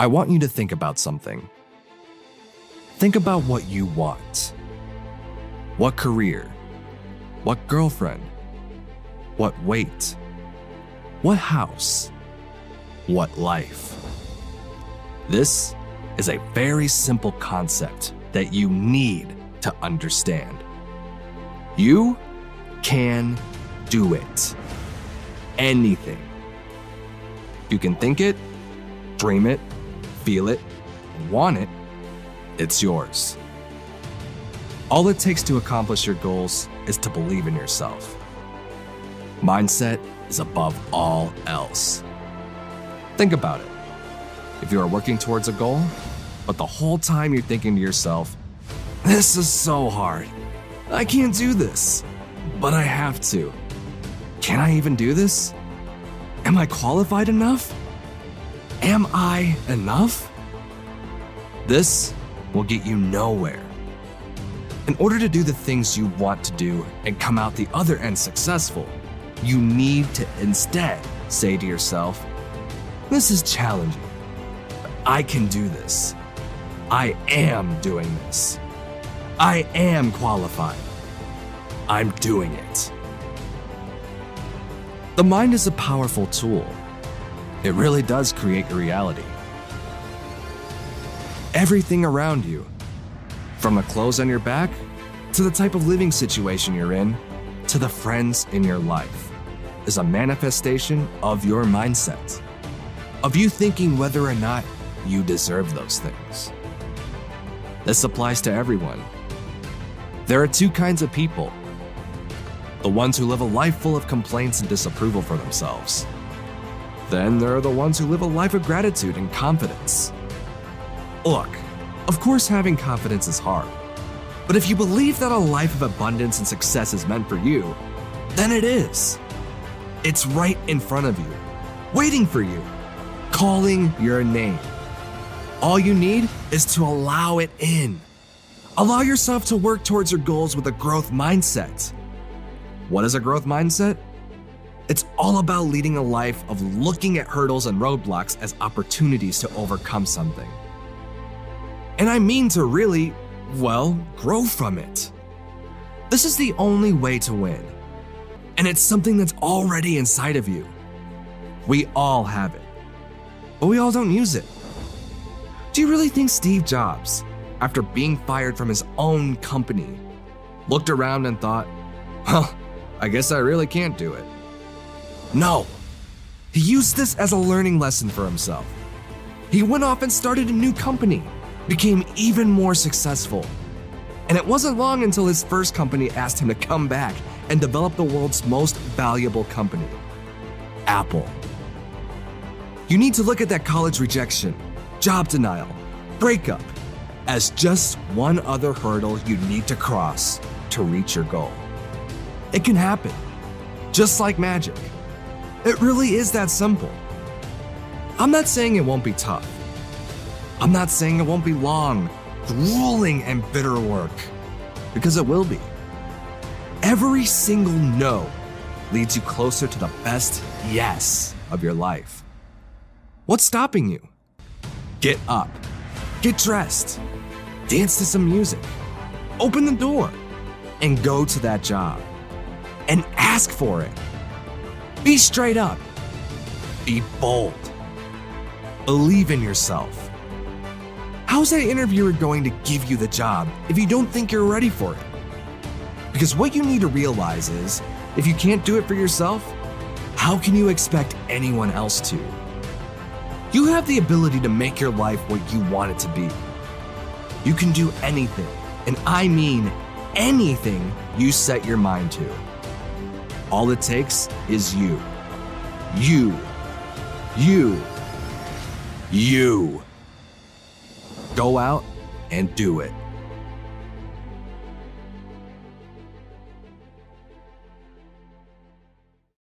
I want you to think about something. Think about what you want. What career? What girlfriend? What weight? What house? What life? This is a very simple concept that you need to understand. You can do it. Anything. You can think it, dream it, feel it, want it, it's yours. All it takes to accomplish your goals is to believe in yourself. Mindset is above all else. Think about it. If you are working towards a goal, but the whole time you're thinking to yourself, this is so hard. I can't do this, but I have to. Can I even do this? Am I qualified enough? Am I enough? This will get you nowhere. In order to do the things you want to do and come out the other end successful, you need to instead say to yourself, This is challenging. but I can do this. I am doing this. I am qualified. I'm doing it. The mind is a powerful tool. It really does create your reality. Everything around you, from the clothes on your back, to the type of living situation you're in, to the friends in your life, is a manifestation of your mindset, of you thinking whether or not you deserve those things. This applies to everyone. There are two kinds of people the ones who live a life full of complaints and disapproval for themselves. Then there are the ones who live a life of gratitude and confidence. Look, of course, having confidence is hard. But if you believe that a life of abundance and success is meant for you, then it is. It's right in front of you, waiting for you, calling your name. All you need is to allow it in. Allow yourself to work towards your goals with a growth mindset. What is a growth mindset? It's all about leading a life of looking at hurdles and roadblocks as opportunities to overcome something. And I mean to really, well, grow from it. This is the only way to win. And it's something that's already inside of you. We all have it, but we all don't use it. Do you really think Steve Jobs, after being fired from his own company, looked around and thought, well, I guess I really can't do it? No. He used this as a learning lesson for himself. He went off and started a new company, became even more successful. And it wasn't long until his first company asked him to come back and develop the world's most valuable company Apple. You need to look at that college rejection, job denial, breakup as just one other hurdle you need to cross to reach your goal. It can happen, just like magic. It really is that simple. I'm not saying it won't be tough. I'm not saying it won't be long, grueling, and bitter work, because it will be. Every single no leads you closer to the best yes of your life. What's stopping you? Get up, get dressed, dance to some music, open the door, and go to that job. And ask for it. Be straight up. Be bold. Believe in yourself. How's that interviewer going to give you the job if you don't think you're ready for it? Because what you need to realize is if you can't do it for yourself, how can you expect anyone else to? You have the ability to make your life what you want it to be. You can do anything, and I mean anything you set your mind to. All it takes is you. You. You. You. Go out and do it.